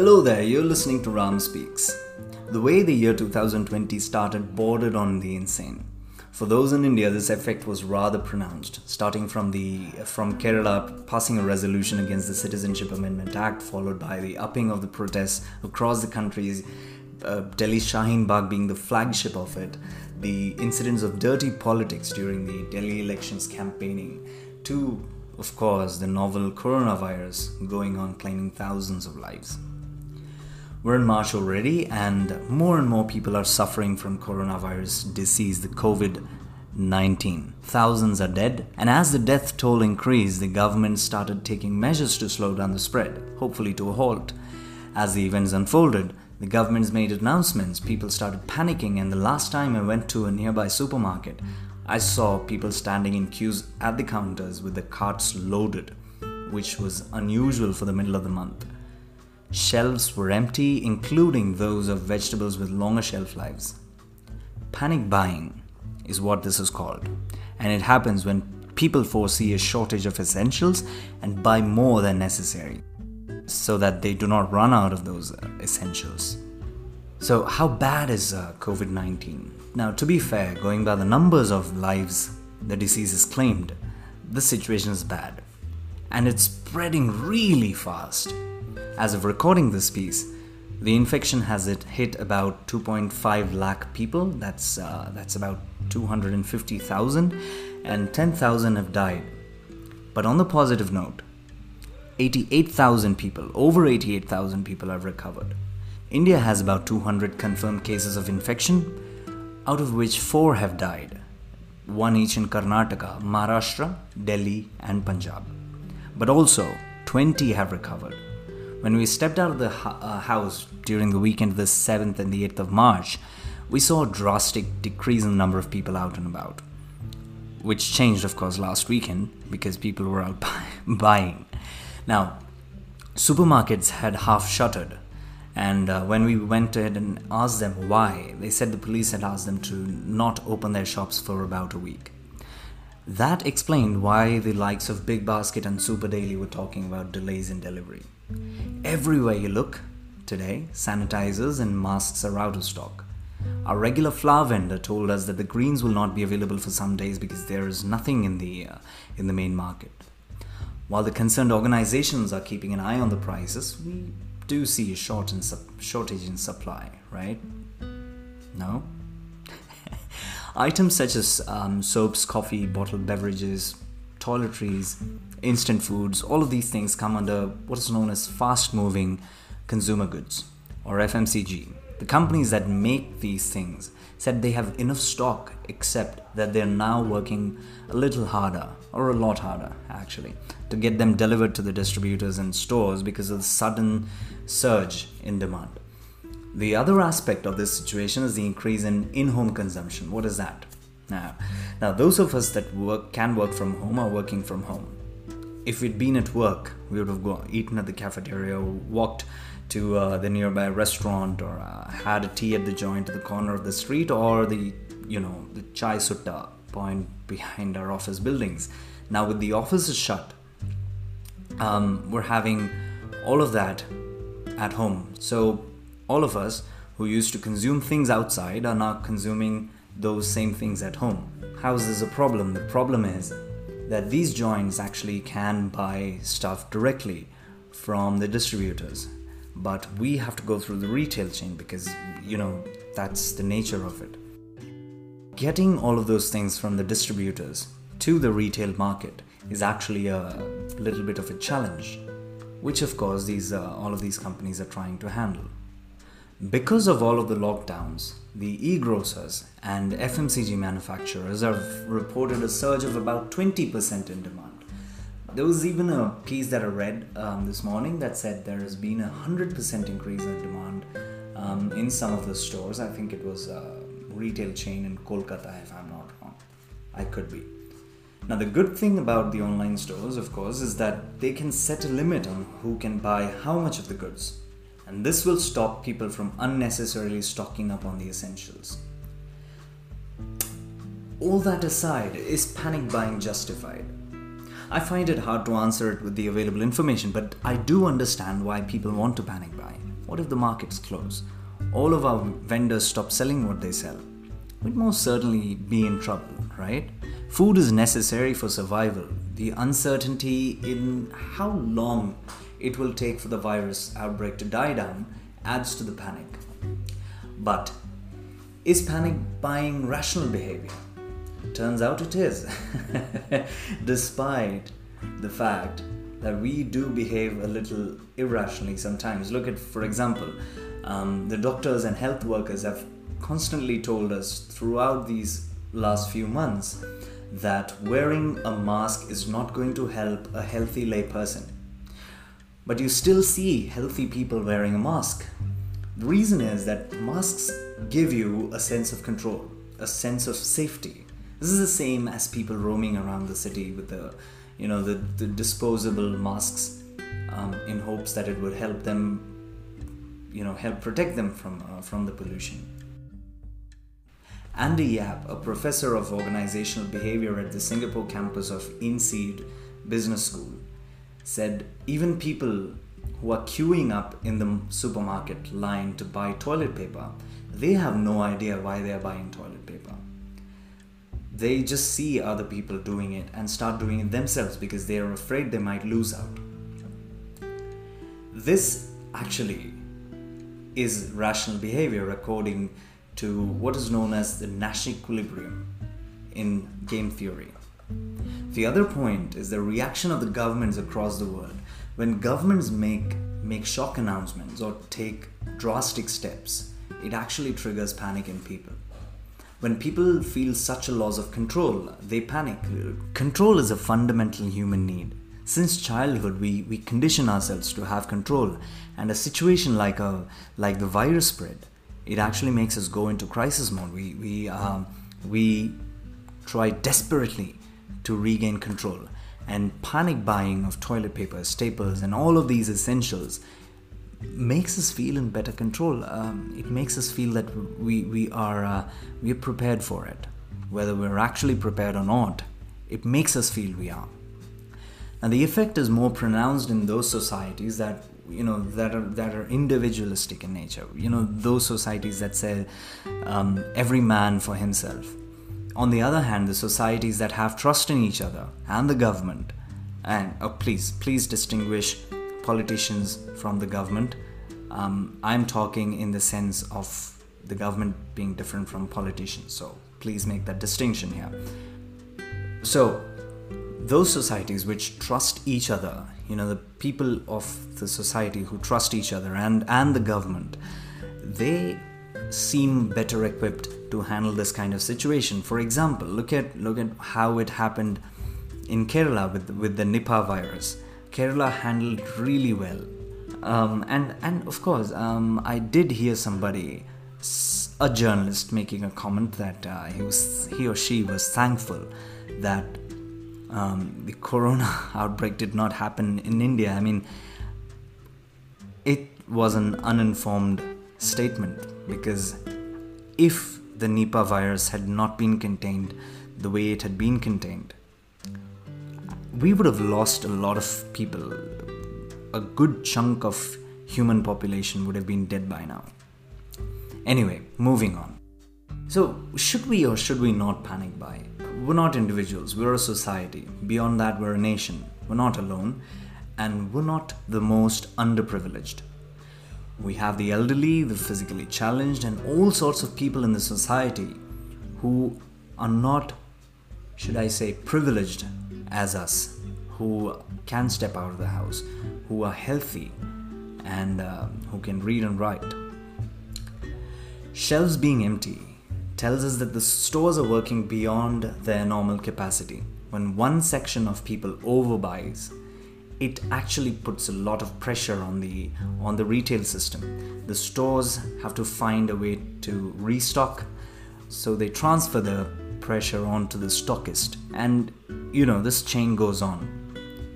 Hello there, you're listening to Ram Speaks. The way the year 2020 started bordered on the insane. For those in India, this effect was rather pronounced, starting from the from Kerala passing a resolution against the Citizenship Amendment Act, followed by the upping of the protests across the country, uh, Delhi Shaheen Bagh being the flagship of it, the incidents of dirty politics during the Delhi elections campaigning, to, of course, the novel coronavirus going on claiming thousands of lives. We're in March already, and more and more people are suffering from coronavirus disease, the COVID 19. Thousands are dead, and as the death toll increased, the government started taking measures to slow down the spread, hopefully to a halt. As the events unfolded, the governments made announcements, people started panicking, and the last time I went to a nearby supermarket, I saw people standing in queues at the counters with the carts loaded, which was unusual for the middle of the month. Shelves were empty, including those of vegetables with longer shelf lives. Panic buying is what this is called, and it happens when people foresee a shortage of essentials and buy more than necessary so that they do not run out of those uh, essentials. So, how bad is uh, COVID 19? Now, to be fair, going by the numbers of lives the disease has claimed, the situation is bad. And it's spreading really fast. As of recording this piece, the infection has it hit about 2.5 lakh people. That's uh, that's about 250,000, and 10,000 have died. But on the positive note, 88,000 people, over 88,000 people have recovered. India has about 200 confirmed cases of infection, out of which 4 have died, one each in Karnataka, Maharashtra, Delhi, and Punjab. But also, 20 have recovered. When we stepped out of the uh, house during the weekend of the 7th and the 8th of March, we saw a drastic decrease in the number of people out and about, which changed, of course, last weekend because people were out buying. Now, supermarkets had half shuttered, and uh, when we went ahead and asked them why, they said the police had asked them to not open their shops for about a week. That explained why the likes of Big Basket and Supr Daily were talking about delays in delivery. Everywhere you look today, sanitizers and masks are out of stock. Our regular flower vendor told us that the greens will not be available for some days because there is nothing in the uh, in the main market. While the concerned organizations are keeping an eye on the prices, we do see a short in su- shortage in supply, right? No. Items such as um, soaps, coffee, bottled beverages, toiletries, instant foods, all of these things come under what is known as fast moving consumer goods or FMCG. The companies that make these things said they have enough stock, except that they're now working a little harder, or a lot harder actually, to get them delivered to the distributors and stores because of the sudden surge in demand. The other aspect of this situation is the increase in in home consumption. What is that? Now, now those of us that work can work from home are working from home. If we'd been at work, we would have gone, eaten at the cafeteria, walked to uh, the nearby restaurant, or uh, had a tea at the joint at the corner of the street, or the you know the chai sutta point behind our office buildings. Now, with the offices shut, um, we're having all of that at home. So, all of us who used to consume things outside are now consuming those same things at home. How is this a problem? The problem is that these joints actually can buy stuff directly from the distributors, but we have to go through the retail chain because, you know, that's the nature of it. Getting all of those things from the distributors to the retail market is actually a little bit of a challenge, which of course these uh, all of these companies are trying to handle. Because of all of the lockdowns, the e-grocers and FMCG manufacturers have reported a surge of about 20% in demand. There was even a piece that I read um, this morning that said there has been a 100% increase in demand um, in some of the stores. I think it was a retail chain in Kolkata, if I'm not wrong. I could be. Now, the good thing about the online stores, of course, is that they can set a limit on who can buy how much of the goods and this will stop people from unnecessarily stocking up on the essentials. All that aside, is panic buying justified? I find it hard to answer it with the available information, but I do understand why people want to panic buy. What if the markets close? All of our vendors stop selling what they sell? We'd most certainly be in trouble, right? Food is necessary for survival. The uncertainty in how long it will take for the virus outbreak to die down adds to the panic. But is panic buying rational behavior? Turns out it is, despite the fact that we do behave a little irrationally sometimes. Look at, for example, um, the doctors and health workers have constantly told us throughout these last few months that wearing a mask is not going to help a healthy layperson. But you still see healthy people wearing a mask. The reason is that masks give you a sense of control, a sense of safety. This is the same as people roaming around the city with the, you know, the, the disposable masks um, in hopes that it would help them, you know, help protect them from uh, from the pollution. Andy Yap, a professor of organizational behavior at the Singapore campus of INSEAD Business School, said even people who are queuing up in the supermarket line to buy toilet paper, they have no idea why they are buying toilet paper. They just see other people doing it and start doing it themselves because they are afraid they might lose out. This actually is rational behavior according to what is known as the Nash equilibrium in game theory. The other point is the reaction of the governments across the world. When governments make make shock announcements or take drastic steps, it actually triggers panic in people. When people feel such a loss of control, they panic. Control is a fundamental human need. Since childhood, we, we condition ourselves to have control, and a situation like a like the virus spread it actually makes us go into crisis mode. We we um, we try desperately to regain control, and panic buying of toilet paper, staples, and all of these essentials makes us feel in better control. Um, it makes us feel that we we are uh, we are prepared for it, whether we're actually prepared or not. It makes us feel we are. And the effect is more pronounced in those societies that you know that are that are individualistic in nature you know those societies that say um, every man for himself on the other hand the societies that have trust in each other and the government and oh, please please distinguish politicians from the government. Um, i'm talking in the sense of the government being different from politicians so please make that distinction here. So those societies which trust each other you know the people of the society who trust each other and and the government they seem better equipped to handle this kind of situation. For example look at look at how it happened in kerala with with the nipah virus. Kerala handled really well. Um, and and of course um, i did hear somebody a journalist making a comment that uh, he was he or she was thankful that um, the corona outbreak did not happen in India. I mean, it was an uninformed statement because if the Nipah virus had not been contained the way it had been contained, we would have lost a lot of people. A good chunk of human population would have been dead by now. Anyway, moving on. So, should we or should we not panic buy? we're not individuals, we're a society. Beyond that, we're a nation. We're not alone, and we're not the most underprivileged. We have the elderly, the physically challenged, and all sorts of people in the society who are not, should I say, privileged as us, who can step out of the house, who are healthy, and uh, who can read and write. Shelves being empty tells us that the stores are working beyond their normal capacity. When one section of people overbuys, it actually puts a lot of pressure on the on the retail system. The stores have to find a way to restock, so they transfer the pressure onto the stockist. And you know, this chain goes on.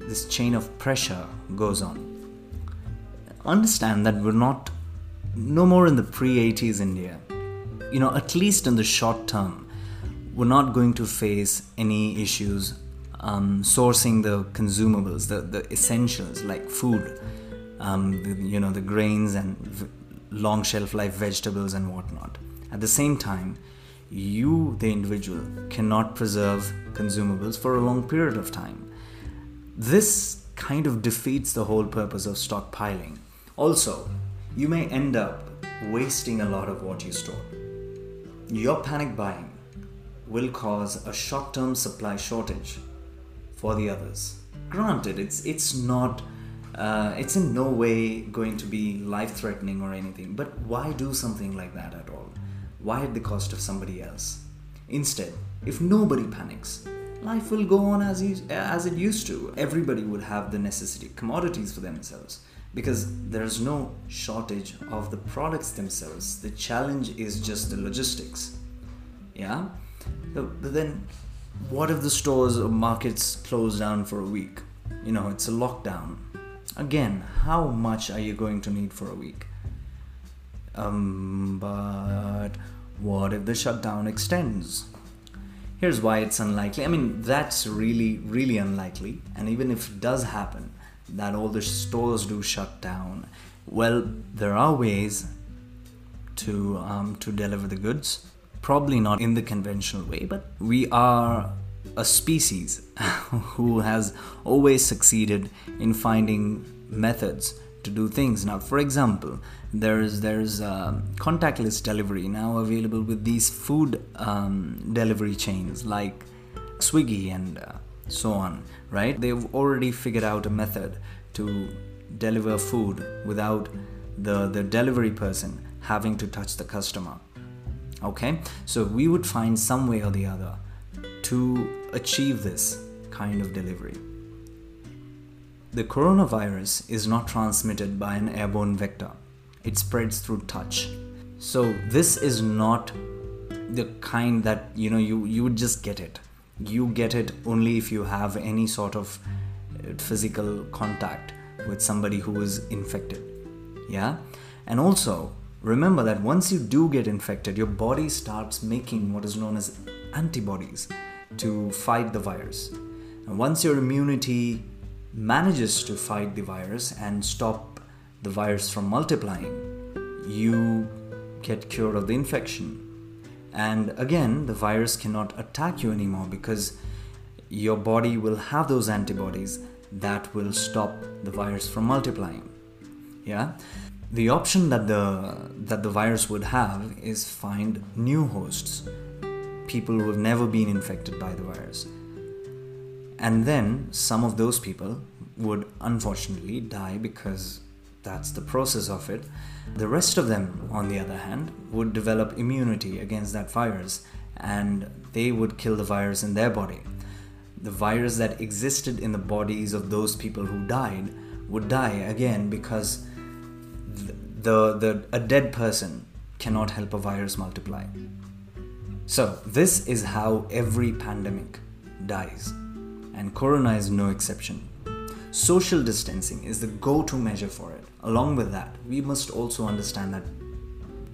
This chain of pressure goes on. Understand that we're not no more in the pre-80s India you know, at least in the short term, we're not going to face any issues um, sourcing the consumables, the, the essentials like food, um, the, you know, the grains and v- long shelf life vegetables and whatnot. At the same time, you, the individual, cannot preserve consumables for a long period of time. This kind of defeats the whole purpose of stockpiling. Also, you may end up wasting a lot of what you store. Your panic buying will cause a short term supply shortage for the others. Granted, it's, it's not. Uh, it's in no way going to be life threatening or anything, but why do something like that at all? Why at the cost of somebody else? Instead, if nobody panics, life will go on as, as it used to. Everybody would have the necessity commodities for themselves because there's no shortage of the products themselves. The challenge is just the logistics. Yeah? But then, what if the stores or markets close down for a week? You know, it's a lockdown. Again, how much are you going to need for a week? Um, but what if the shutdown extends? Here's why it's unlikely. I mean, that's really, really unlikely. And even if it does happen, that all the stores do shut down, well, there are ways to um, to deliver the goods. Probably not in the conventional way, but we are a species who has always succeeded in finding methods to do things. Now, for example, there's there's uh, contactless delivery now available with these food um, delivery chains like Swiggy and uh, so on. Right? They've already figured out a method to deliver food without the the delivery person having to touch the customer. Okay, so we would find some way or the other to achieve this kind of delivery. The coronavirus is not transmitted by an airborne vector, it spreads through touch. So, this is not the kind that you know you, you would just get it. You get it only if you have any sort of uh, physical contact with somebody who is infected. Yeah? And also, remember that once you do get infected, your body starts making what is known as antibodies to fight the virus. And once your immunity manages to fight the virus and stop the virus from multiplying, you get cured of the infection. And again, the virus cannot attack you anymore because your body will have those antibodies that will stop the virus from multiplying. Yeah? The option that the that the virus would have is find new hosts, people who have never been infected by the virus and then some of those people would unfortunately die because that's the process of it. The rest of them, on the other hand, would develop immunity against that virus and they would kill the virus in their body. The virus that existed in the bodies of those people who died would die again because the, the a dead person cannot help a virus multiply. So, this is how every pandemic dies and Corona is no exception. Social distancing is the go to measure for it. Along with that, we must also understand that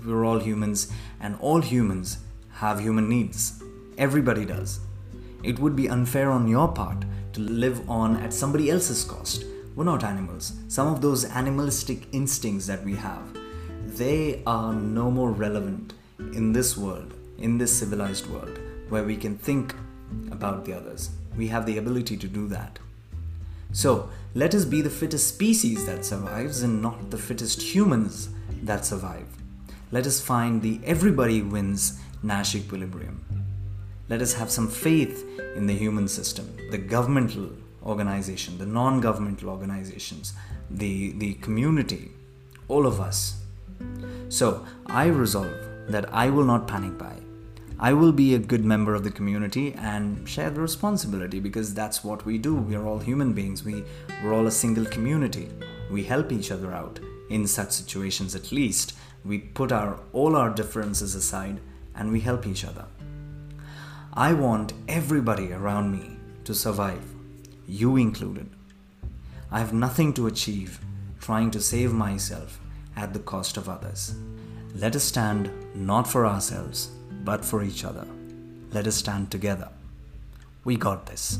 we're all humans and all humans have human needs. Everybody does. It would be unfair on your part to live on at somebody else's cost. We're not animals. Some of those animalistic instincts that we have, they are no more relevant in this world, in this civilized world, where we can think about the others. We have the ability to do that. So, let us be the fittest species that survives and not the fittest humans that survive. Let us find the everybody wins Nash equilibrium. Let us have some faith in the human system, the governmental organization, the non governmental organizations, the, the community, all of us. So, I resolve that I will not panic buy. I will be a good member of the community and share the responsibility because that's what we do. We are all human beings. We, we're all a single community. We help each other out in such situations at least. We put our all our differences aside and we help each other. I want everybody around me to survive, you included. I have nothing to achieve trying to save myself at the cost of others. Let us stand not for ourselves but for each other. Let us stand together. We got this.